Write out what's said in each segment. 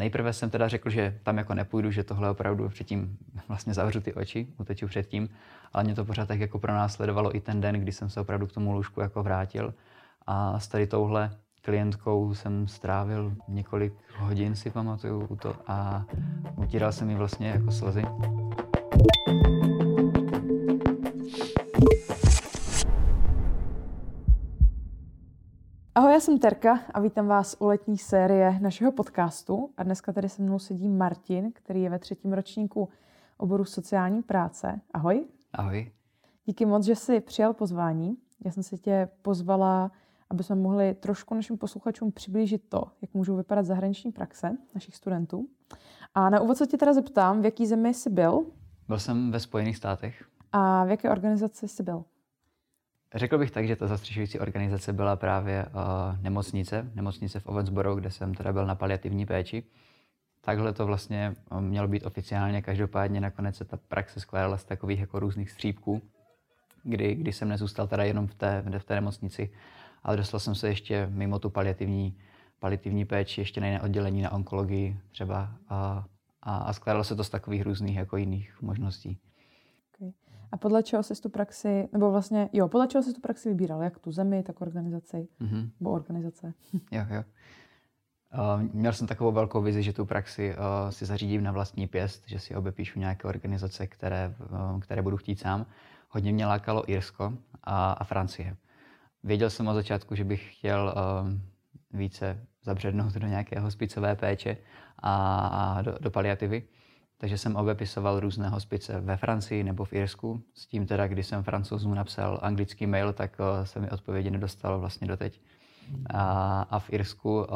nejprve jsem teda řekl, že tam jako nepůjdu, že tohle opravdu předtím vlastně zavřu ty oči, uteču předtím, ale mě to pořád tak jako pro nás sledovalo i ten den, kdy jsem se opravdu k tomu lůžku jako vrátil. A s tady touhle klientkou jsem strávil několik hodin, si pamatuju, to a utíral jsem mi vlastně jako slzy. Ahoj, já jsem Terka a vítám vás u letní série našeho podcastu. A dneska tady se mnou sedí Martin, který je ve třetím ročníku oboru sociální práce. Ahoj. Ahoj. Díky moc, že jsi přijal pozvání. Já jsem se tě pozvala, aby jsme mohli trošku našim posluchačům přiblížit to, jak můžou vypadat zahraniční praxe našich studentů. A na úvod se tě teda zeptám, v jaký zemi jsi byl? Byl jsem ve Spojených státech. A v jaké organizaci jsi byl? Řekl bych tak, že ta zastřešující organizace byla právě uh, nemocnice, nemocnice v Owensboro, kde jsem teda byl na paliativní péči. Takhle to vlastně uh, mělo být oficiálně, každopádně nakonec se ta praxe skládala z takových jako různých střípků, kdy, kdy jsem nezůstal teda jenom v té, v té nemocnici, ale dostal jsem se ještě mimo tu paliativní, paliativní péči, ještě na jiné oddělení na onkologii třeba a, a, a skládalo se to z takových různých jako jiných možností. A podle čeho jsi tu praxi, nebo vlastně, jo, podle čeho jsi tu praxi vybíral? Jak tu zemi, tak organizaci, mm-hmm. nebo organizace? jo, jo. Uh, měl jsem takovou velkou vizi, že tu praxi uh, si zařídím na vlastní pěst, že si obepíšu nějaké organizace, které, uh, které budu chtít sám. Hodně mě lákalo Irsko a, a Francie. Věděl jsem od začátku, že bych chtěl uh, více zabřednout do nějaké hospicové péče a, a do, do paliativy. Takže jsem obepisoval různé hospice ve Francii nebo v Irsku. S tím teda, když jsem francouzům napsal anglický mail, tak uh, se mi odpovědi nedostalo vlastně doteď. A, a v Irsku uh,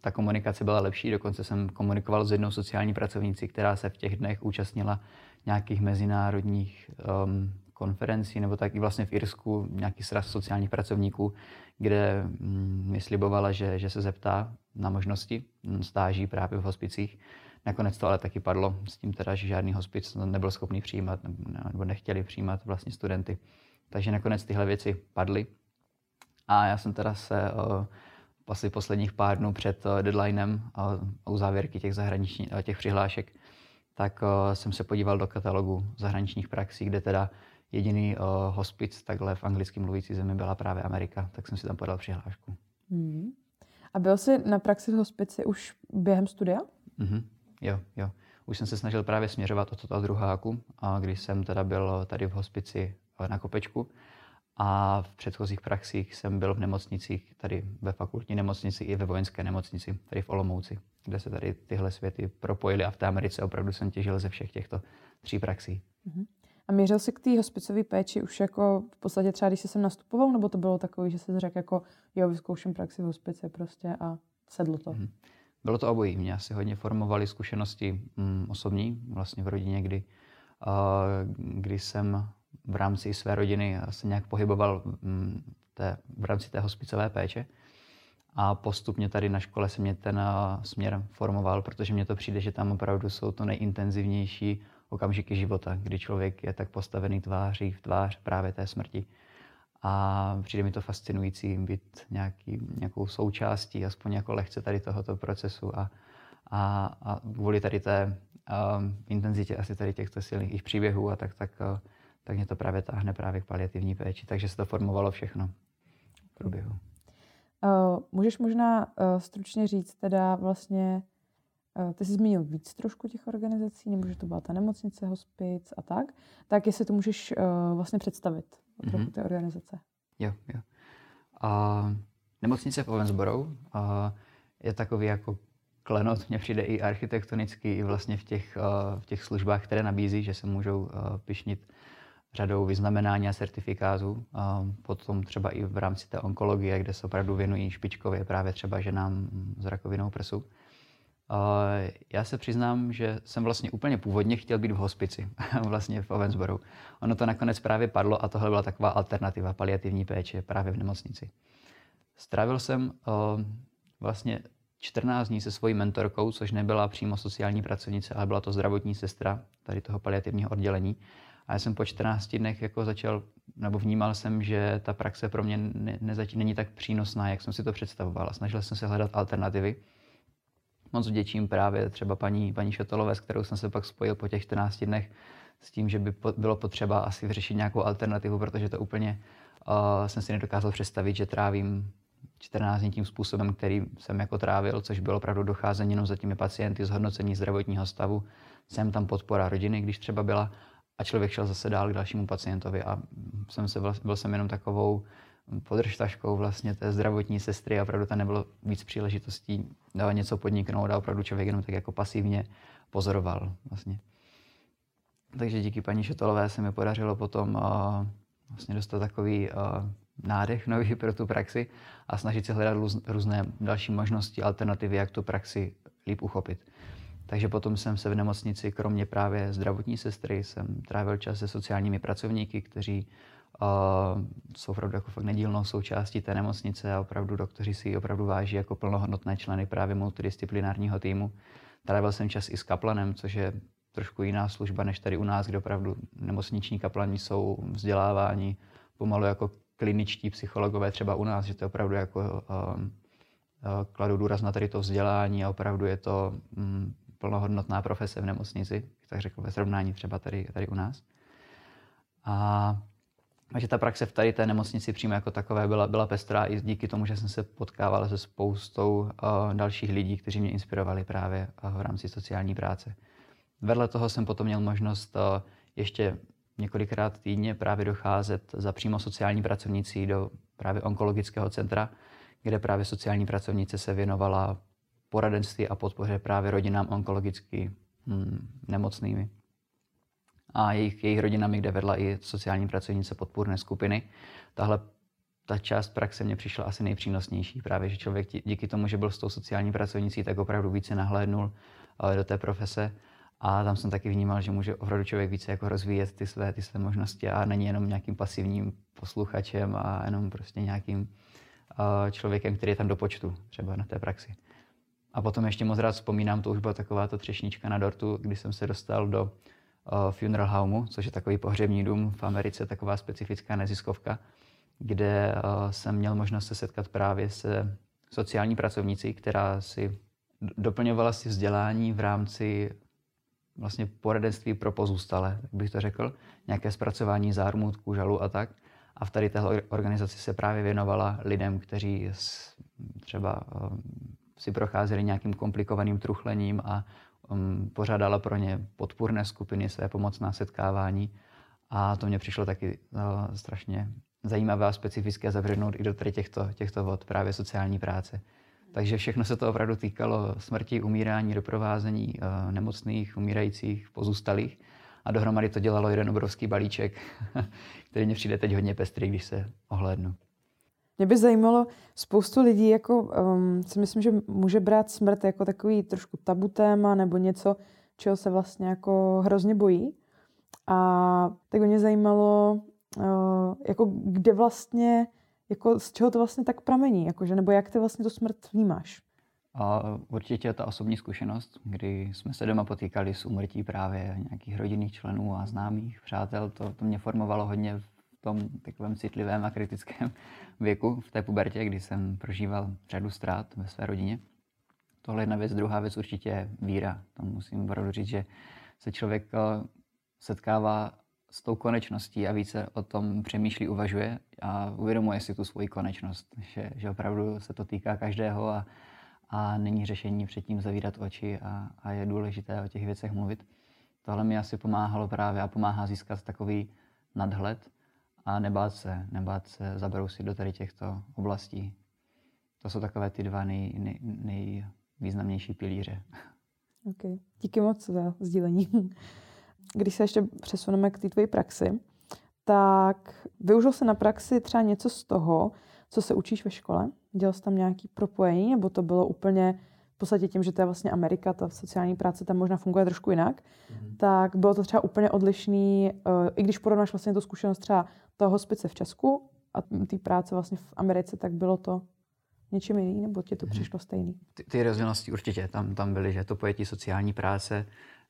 ta komunikace byla lepší, dokonce jsem komunikoval s jednou sociální pracovnicí, která se v těch dnech účastnila nějakých mezinárodních um, konferencí, nebo tak i vlastně v Irsku nějaký sraz sociálních pracovníků, kde um, mi slibovala, že, že se zeptá na možnosti mm, stáží právě v hospicích. Nakonec to ale taky padlo s tím teda, že žádný hospic nebyl schopný přijímat nebo nechtěli přijímat vlastně studenty. Takže nakonec tyhle věci padly. A já jsem teda se uh, asi posledních pár dnů před uh, deadlinem uh, u závěrky těch, zahraničních, těch přihlášek, tak jsem se podíval do katalogu zahraničních praxí, kde teda jediný hospic takhle v anglicky mluvící zemi byla právě Amerika, tak jsem si tam podal přihlášku. Hmm. A byl jsi na praxi v hospici už během studia? Mm-hmm. Jo, jo. Už jsem se snažil právě směřovat od toho druháku, a když jsem teda byl tady v hospici eh, na Kopečku. A v předchozích praxích jsem byl v nemocnicích, tady ve fakultní nemocnici i ve vojenské nemocnici, tady v Olomouci, kde se tady tyhle světy propojily a v té Americe opravdu jsem těžil ze všech těchto tří praxí. Uh-huh. A mířil jsi k té hospicové péči už jako v podstatě třeba, když jsi sem nastupoval, nebo to bylo takové, že jsi řekl jako, jo, vyzkouším praxi v hospice prostě a sedlo to? Uh-huh. Bylo to obojí. Mě asi hodně formovaly zkušenosti mm, osobní, vlastně v rodině, kdy, uh, kdy jsem v rámci své rodiny se nějak pohyboval mm, té, v rámci té hospicové péče. A postupně tady na škole se mě ten směr formoval, protože mně to přijde, že tam opravdu jsou to nejintenzivnější okamžiky života, kdy člověk je tak postavený tváří v tvář právě té smrti. A přijde mi to fascinující být nějaký, nějakou součástí, aspoň jako lehce tady tohoto procesu a, a, a kvůli tady té um, intenzitě asi tady těchto silných příběhů a tak, tak, uh, tak mě to právě táhne právě k paliativní péči. Takže se to formovalo všechno v průběhu. Uh, můžeš možná uh, stručně říct teda vlastně, uh, ty jsi zmínil víc trošku těch organizací, nebo že to byla ta nemocnice, hospic a tak, tak jestli to můžeš uh, vlastně představit trochu mm-hmm. té organizace. Jo, jo. A nemocnice v Owensboro a je takový jako klenot, mně přijde i architektonicky, i vlastně v těch, v těch službách, které nabízí, že se můžou pišnit řadou vyznamenání a certifikátů. A potom třeba i v rámci té onkologie, kde se opravdu věnují špičkově právě třeba ženám s rakovinou prsu. Já se přiznám, že jsem vlastně úplně původně chtěl být v hospici, vlastně v Owensboro. Ono to nakonec právě padlo a tohle byla taková alternativa paliativní péče právě v nemocnici. Strávil jsem vlastně 14 dní se svojí mentorkou, což nebyla přímo sociální pracovnice, ale byla to zdravotní sestra tady toho paliativního oddělení. A já jsem po 14 dnech jako začal, nebo vnímal jsem, že ta praxe pro mě ne, není tak přínosná, jak jsem si to představoval. Snažil jsem se hledat alternativy moc vděčím právě třeba paní, paní Šetolové, s kterou jsem se pak spojil po těch 14 dnech s tím, že by bylo potřeba asi vyřešit nějakou alternativu, protože to úplně uh, jsem si nedokázal představit, že trávím 14 dní tím způsobem, který jsem jako trávil, což bylo opravdu docházení jenom za těmi pacienty, zhodnocení zdravotního stavu, jsem tam podpora rodiny, když třeba byla, a člověk šel zase dál k dalšímu pacientovi a jsem se, byl jsem jenom takovou podržtaškou vlastně té zdravotní sestry a opravdu tam nebylo víc příležitostí něco podniknout a opravdu člověk jenom tak jako pasivně pozoroval vlastně. Takže díky paní Šetolové se mi podařilo potom uh, vlastně dostat takový uh, nádech nový pro tu praxi a snažit se hledat růz, různé další možnosti, alternativy, jak tu praxi líp uchopit. Takže potom jsem se v nemocnici, kromě právě zdravotní sestry, jsem trávil čas se sociálními pracovníky, kteří uh, jsou opravdu jako fakt nedílnou součástí té nemocnice a opravdu doktoři si ji opravdu váží jako plnohodnotné členy právě multidisciplinárního týmu. Trávil jsem čas i s kaplanem, což je trošku jiná služba než tady u nás, kde opravdu nemocniční kaplani jsou vzděláváni pomalu jako kliničtí psychologové třeba u nás, že to opravdu jako uh, uh, kladu důraz na tady to vzdělání a opravdu je to um, plnohodnotná profese v nemocnici, tak řekl ve srovnání třeba tady, tady u nás. A takže ta praxe v tady té nemocnici přímo jako takové byla, byla pestrá i díky tomu, že jsem se potkával se spoustou uh, dalších lidí, kteří mě inspirovali právě uh, v rámci sociální práce. Vedle toho jsem potom měl možnost uh, ještě několikrát týdně právě docházet za přímo sociální pracovnicí do právě onkologického centra, kde právě sociální pracovnice se věnovala poradenství a podpoře právě rodinám onkologicky hmm, nemocnými. A jejich, jejich rodinami, kde vedla i sociální pracovnice podpůrné skupiny. Tahle ta část praxe mě přišla asi nejpřínosnější. Právě, že člověk díky tomu, že byl s tou sociální pracovnicí, tak opravdu více nahlédnul eh, do té profese. A tam jsem taky vnímal, že může opravdu člověk více jako rozvíjet ty své, ty své možnosti a není jenom nějakým pasivním posluchačem a jenom prostě nějakým uh, člověkem, který je tam do počtu třeba na té praxi. A potom ještě moc rád vzpomínám, to už byla taková to třešnička na dortu, kdy jsem se dostal do Funeral Homeu, což je takový pohřební dům v Americe, taková specifická neziskovka, kde uh, jsem měl možnost se setkat právě se sociální pracovnicí, která si doplňovala si vzdělání v rámci vlastně poradenství pro pozůstalé, tak bych to řekl, nějaké zpracování zármutků, žalu a tak. A v tady téhle organizaci se právě věnovala lidem, kteří třeba si procházeli nějakým komplikovaným truchlením a pořádala pro ně podpůrné skupiny, své pomocná setkávání. A to mě přišlo taky uh, strašně zajímavé a specifické zavřenout i do těchto, těchto vod, právě sociální práce. Takže všechno se to opravdu týkalo smrti, umírání, doprovázení uh, nemocných, umírajících, pozůstalých. A dohromady to dělalo jeden obrovský balíček, který mě přijde teď hodně pestrý, když se ohlédnu. Mě by zajímalo, spoustu lidí jako, um, si myslím, že může brát smrt jako takový trošku tabu téma nebo něco, čeho se vlastně jako hrozně bojí. A tak mě zajímalo, uh, jako kde vlastně, jako z čeho to vlastně tak pramení, jakože, nebo jak ty vlastně tu smrt vnímáš? A určitě ta osobní zkušenost, kdy jsme se doma potýkali s úmrtí právě nějakých rodinných členů a známých, přátel, to, to mě formovalo hodně v tom takovém citlivém a kritickém věku, v té pubertě, kdy jsem prožíval řadu ztrát ve své rodině. Tohle je jedna věc. Druhá věc určitě je víra. To musím opravdu říct, že se člověk eh, setkává s tou konečností a více o tom přemýšlí, uvažuje a uvědomuje si tu svoji konečnost, že, že opravdu se to týká každého a, a není řešení předtím zavírat oči a, a je důležité o těch věcech mluvit. Tohle mi asi pomáhalo právě a pomáhá získat takový nadhled a nebát se, nebát se zabrousit do tady těchto oblastí. To jsou takové ty dva nej, nej, nejvýznamnější pilíře. Okay. Díky moc za sdílení. Když se ještě přesuneme k té tvojí praxi, tak využil se na praxi třeba něco z toho, co se učíš ve škole? Dělal jsi tam nějaký propojení, nebo to bylo úplně v podstatě tím, že to je vlastně Amerika, ta sociální práce tam možná funguje trošku jinak, mm-hmm. tak bylo to třeba úplně odlišný, uh, i když porovnáš vlastně tu zkušenost třeba toho hospice v Česku a té práce vlastně v Americe, tak bylo to něčím jiný, nebo ti to mm-hmm. přišlo stejný? Ty, ty rozdílnosti určitě tam, tam byly, že to pojetí sociální práce,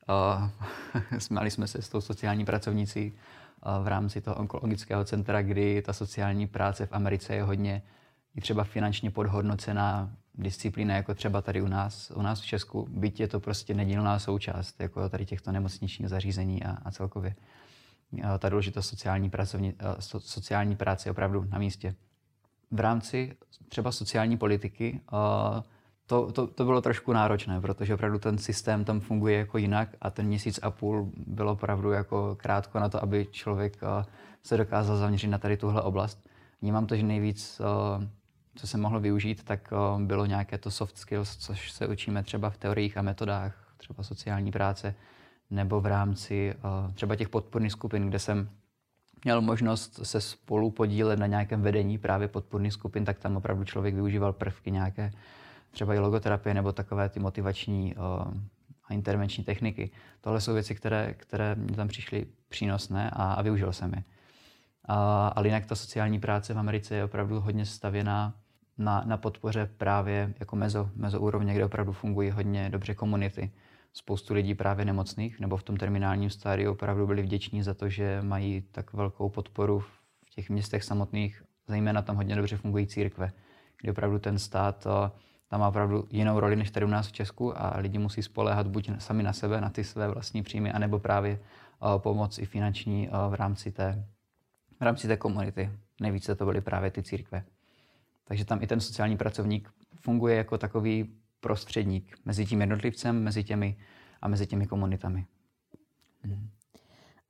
uh, smáli jsme se s tou sociální pracovnicí uh, v rámci toho onkologického centra, kdy ta sociální práce v Americe je hodně i třeba finančně podhodnocená disciplína, jako třeba tady u nás, u nás v Česku, byť je to prostě nedílná součást jako tady těchto nemocničních zařízení a, a celkově. Ta důležitost sociální, pracovní, sociální práce je opravdu na místě. V rámci třeba sociální politiky to, to, to bylo trošku náročné, protože opravdu ten systém tam funguje jako jinak a ten měsíc a půl bylo opravdu jako krátko na to, aby člověk se dokázal zaměřit na tady tuhle oblast. Vnímám to, že nejvíc co se mohlo využít, tak bylo nějaké to soft skills, což se učíme třeba v teoriích a metodách, třeba sociální práce, nebo v rámci třeba těch podporných skupin, kde jsem měl možnost se spolu podílet na nějakém vedení právě podporných skupin, tak tam opravdu člověk využíval prvky nějaké třeba i logoterapie nebo takové ty motivační a intervenční techniky. Tohle jsou věci, které, které mi tam přišly přínosné a, a využil jsem je. A, ale jinak ta sociální práce v Americe je opravdu hodně stavěná na, na podpoře právě jako mezo, mezo úrovně, kde opravdu fungují hodně dobře komunity. Spoustu lidí právě nemocných nebo v tom terminálním stádiu opravdu byli vděční za to, že mají tak velkou podporu v těch městech samotných, zejména tam hodně dobře fungují církve, kde opravdu ten stát eh, tam má opravdu jinou roli než tady u nás v Česku a lidi musí spoléhat buď sami na sebe, na ty své vlastní příjmy, anebo právě uh, pomoc i finanční uh, v rámci té, v rámci té komunity. Nejvíce to byly právě ty církve. Takže tam i ten sociální pracovník funguje jako takový prostředník mezi tím jednotlivcem, mezi těmi a mezi těmi komunitami. Hmm.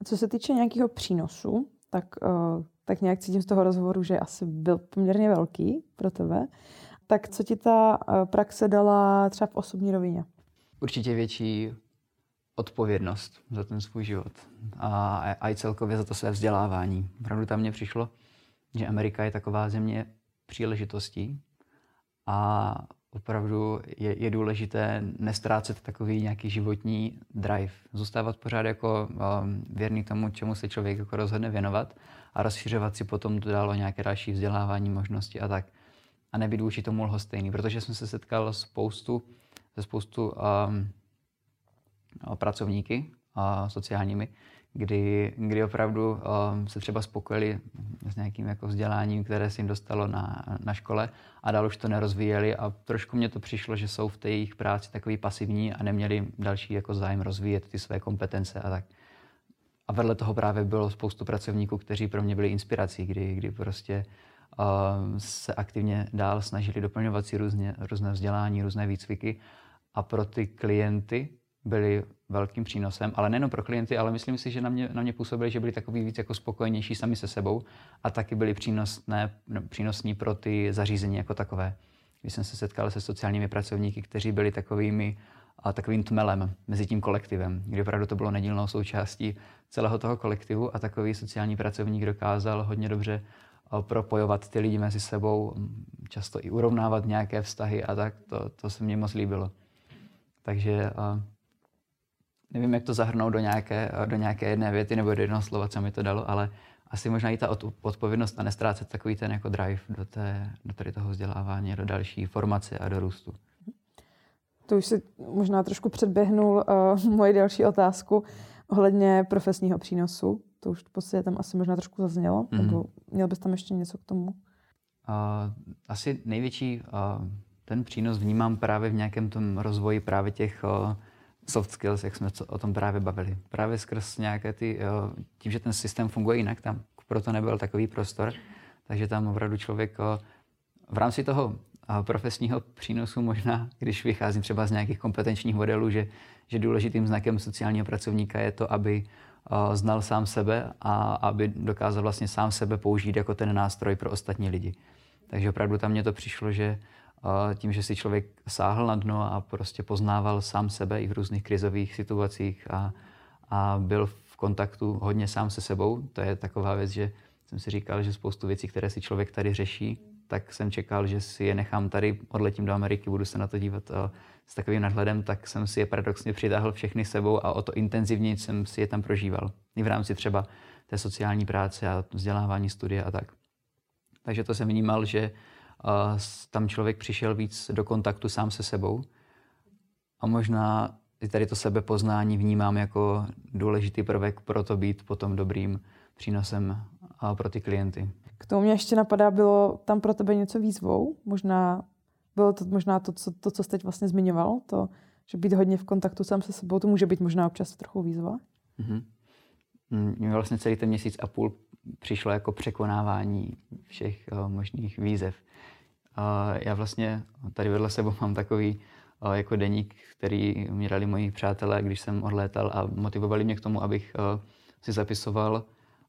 A co se týče nějakého přínosu, tak, uh, tak nějak cítím z toho rozhovoru, že asi byl poměrně velký pro tebe. Tak co ti ta uh, praxe dala třeba v osobní rovině? Určitě větší odpovědnost za ten svůj život a, a i celkově za to své vzdělávání. Opravdu tam mně přišlo, že Amerika je taková země příležitostí a opravdu je, je důležité nestrácet takový nějaký životní drive. Zůstávat pořád jako um, věrný tomu, čemu se člověk jako rozhodne věnovat a rozšiřovat si potom dál o nějaké další vzdělávání, možnosti a tak. A nebýt vůči tomu lhostejný, protože jsem se setkal spoustu, se spoustu um, pracovníky uh, sociálními, kdy, kdy opravdu um, se třeba spokojili s nějakým jako vzděláním, které se jim dostalo na, na škole a dál už to nerozvíjeli a trošku mě to přišlo, že jsou v té jejich práci takový pasivní a neměli další jako zájem rozvíjet ty své kompetence a tak. A vedle toho právě bylo spoustu pracovníků, kteří pro mě byli inspirací, kdy, kdy prostě uh, se aktivně dál snažili doplňovat si různě, různé vzdělání, různé výcviky a pro ty klienty byli velkým přínosem, ale nejen pro klienty, ale myslím si, že na mě, na mě působili, že byli takový víc jako spokojenější sami se sebou a taky byli přínosné, no, přínosní pro ty zařízení jako takové. Když jsem se setkal se sociálními pracovníky, kteří byli takovými a takovým tmelem mezi tím kolektivem, kdy opravdu to bylo nedílnou součástí celého toho kolektivu a takový sociální pracovník dokázal hodně dobře propojovat ty lidi mezi sebou, často i urovnávat nějaké vztahy a tak, to, to se mně moc líbilo. Takže nevím, jak to zahrnout do nějaké, do nějaké jedné věty nebo do jednoho slova, co mi to dalo, ale asi možná i ta odpovědnost a nestrácet takový ten jako drive do, té, do tady toho vzdělávání, do další formace a do růstu. To už si možná trošku předběhnul uh, moji další otázku ohledně profesního přínosu. To už v podstatě tam asi možná trošku zaznělo, mm-hmm. nebo měl bys tam ještě něco k tomu? Uh, asi největší uh, ten přínos vnímám právě v nějakém tom rozvoji právě těch uh, soft skills, jak jsme o tom právě bavili. Právě skrz nějaké ty, tím, že ten systém funguje jinak, tam proto nebyl takový prostor, takže tam opravdu člověk v rámci toho profesního přínosu možná, když vycházím třeba z nějakých kompetenčních modelů, že, že důležitým znakem sociálního pracovníka je to, aby znal sám sebe a aby dokázal vlastně sám sebe použít jako ten nástroj pro ostatní lidi. Takže opravdu tam mně to přišlo, že tím, že si člověk sáhl na dno a prostě poznával sám sebe i v různých krizových situacích a, a byl v kontaktu hodně sám se sebou. To je taková věc, že jsem si říkal, že spoustu věcí, které si člověk tady řeší, tak jsem čekal, že si je nechám tady, odletím do Ameriky, budu se na to dívat s takovým nadhledem, tak jsem si je paradoxně přitáhl všechny sebou a o to intenzivněji jsem si je tam prožíval. I v rámci třeba té sociální práce a vzdělávání, studia a tak. Takže to jsem vnímal, že tam člověk přišel víc do kontaktu sám se sebou. A možná i tady to sebepoznání vnímám jako důležitý prvek pro to být potom dobrým přínosem pro ty klienty. K tomu mě ještě napadá, bylo tam pro tebe něco výzvou? Možná bylo to možná to, co, to, co jste teď vlastně zmiňoval, to, že být hodně v kontaktu sám se sebou, to může být možná občas trochu výzva? Mm-hmm. Mě vlastně celý ten měsíc a půl přišlo jako překonávání všech uh, možných výzev. Uh, já vlastně tady vedle sebou mám takový uh, jako deník, který mi dali moji přátelé, když jsem odlétal a motivovali mě k tomu, abych si zapisoval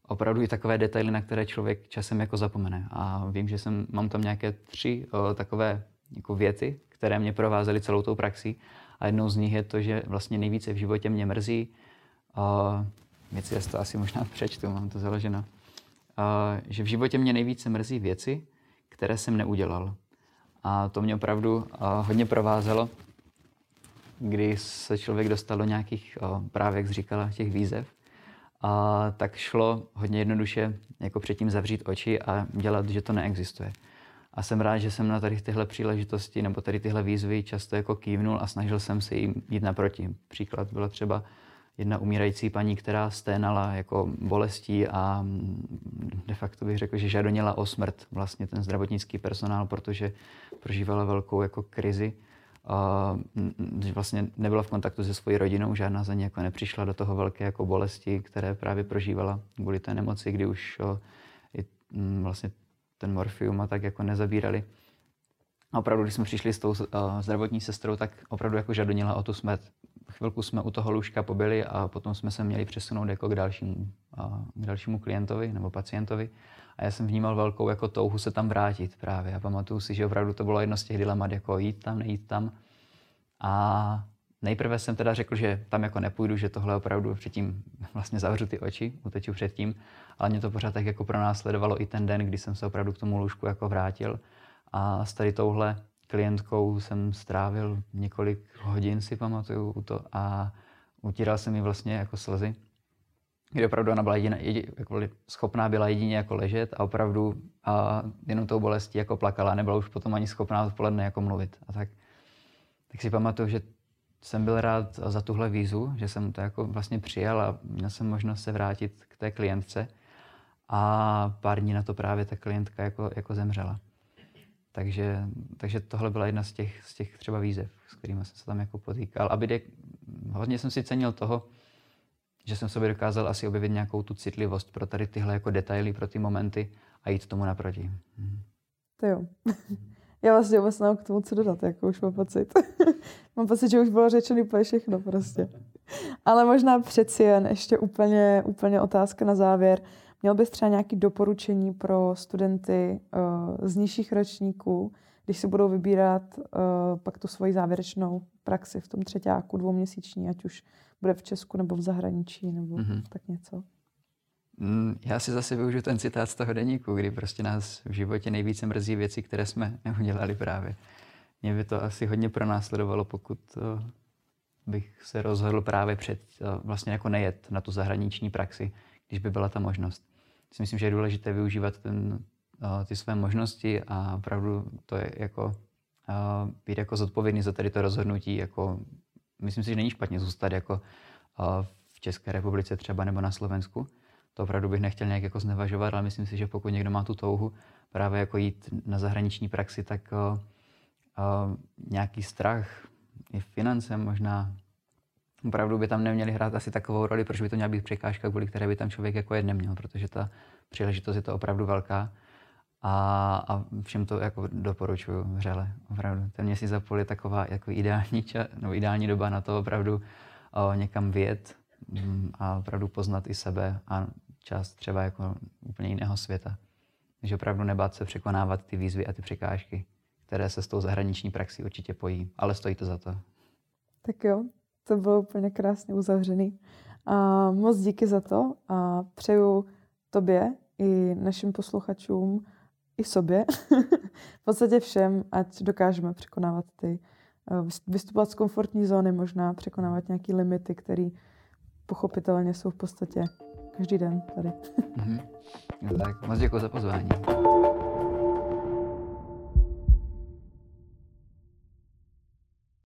opravdu i takové detaily, na které člověk časem jako zapomene. A vím, že jsem, mám tam nějaké tři takové jako věty, které mě provázely celou tou praxí. A jednou z nich je to, že vlastně nejvíce v životě mě mrzí. Věci, já to asi možná přečtu, mám to založeno. Uh, že v životě mě nejvíce mrzí věci, které jsem neudělal. A to mě opravdu uh, hodně provázelo, kdy se člověk dostal do nějakých, uh, právě jak říkala, těch výzev, a tak šlo hodně jednoduše jako předtím zavřít oči a dělat, že to neexistuje. A jsem rád, že jsem na tady tyhle příležitosti nebo tady tyhle výzvy často jako kývnul a snažil jsem se jim jít naproti. Příklad byla třeba jedna umírající paní, která sténala jako bolestí a de facto bych řekl, že žadoněla o smrt vlastně ten zdravotnický personál, protože prožívala velkou jako krizi že vlastně nebyla v kontaktu se svojí rodinou, žádná za ní jako nepřišla do toho velké jako bolesti, které právě prožívala kvůli té nemoci, kdy už i, m, vlastně ten morfium a tak jako nezabírali. A opravdu, když jsme přišli s tou zdravotní sestrou, tak opravdu jako žadonila o tu smrt. Chvilku jsme u toho lůžka pobyli a potom jsme se měli přesunout jako k dalšímu, k dalšímu klientovi nebo pacientovi. A já jsem vnímal velkou jako touhu se tam vrátit právě. A pamatuju si, že opravdu to bylo jedno z těch dilemat, jako jít tam, nejít tam. A nejprve jsem teda řekl, že tam jako nepůjdu, že tohle opravdu předtím vlastně zavřu ty oči, uteču předtím, ale mě to pořád tak jako pronásledovalo i ten den, kdy jsem se opravdu k tomu lůžku jako vrátil. A s tady touhle klientkou jsem strávil několik hodin, si pamatuju, to a utíral jsem mi vlastně jako slzy kdy opravdu ona byla jediná, jako schopná byla jedině jako ležet a opravdu a jenom tou bolestí jako plakala, nebyla už potom ani schopná odpoledne jako mluvit. A tak, tak si pamatuju, že jsem byl rád za tuhle vízu, že jsem to jako vlastně přijal a měl jsem možnost se vrátit k té klientce a pár dní na to právě ta klientka jako, jako zemřela. Takže, takže tohle byla jedna z těch, z těch třeba výzev, s kterými jsem se tam jako potýkal. Aby hodně jsem si cenil toho, že jsem sobě dokázal asi objevit nějakou tu citlivost pro tady tyhle jako detaily, pro ty momenty a jít tomu naproti. Hmm. To jo. Já vlastně vůbec nemám k tomu co dodat, jako už mám pocit. mám pocit, že už bylo řečeno úplně všechno prostě. Ale možná přeci jen ještě úplně, úplně otázka na závěr. Měl bys třeba nějaké doporučení pro studenty uh, z nižších ročníků, když si budou vybírat uh, pak tu svoji závěrečnou praxi v tom třetíku dvouměsíční, ať už bude v Česku nebo v zahraničí nebo mm-hmm. tak něco. Mm, já si zase využiju ten citát z toho deníku, kdy prostě nás v životě nejvíce mrzí věci, které jsme neudělali právě. Mě by to asi hodně pronásledovalo, pokud bych se rozhodl právě před, uh, vlastně jako nejet na tu zahraniční praxi, když by byla ta možnost. Si myslím, že je důležité využívat ten, uh, ty své možnosti a opravdu to je jako být jako zodpovědný za tady to rozhodnutí, jako myslím si, že není špatně zůstat jako v České republice třeba nebo na Slovensku. To opravdu bych nechtěl nějak jako znevažovat, ale myslím si, že pokud někdo má tu touhu právě jako jít na zahraniční praxi, tak nějaký strach, i finance možná, opravdu by tam neměli hrát asi takovou roli, protože by to měla být překážka, kvůli které by tam člověk jako jet neměl, protože ta příležitost je to opravdu velká. A, a všem to jako doporučuju vřele. Opravdu. Ten měsíc za půl je taková jako ideální, ča, no, ideální doba na to opravdu o, někam vyjet mm, a opravdu poznat i sebe a část třeba jako úplně jiného světa. Takže opravdu nebát se překonávat ty výzvy a ty překážky, které se s tou zahraniční praxí určitě pojí, ale stojí to za to. Tak jo, to bylo úplně krásně uzavřený. A moc díky za to a přeju tobě i našim posluchačům i sobě, v podstatě všem, ať dokážeme překonávat ty, eh, vystupovat z komfortní zóny, možná překonávat nějaké limity, které pochopitelně jsou v podstatě každý den tady. mm-hmm. tak, moc děkuji za pozvání.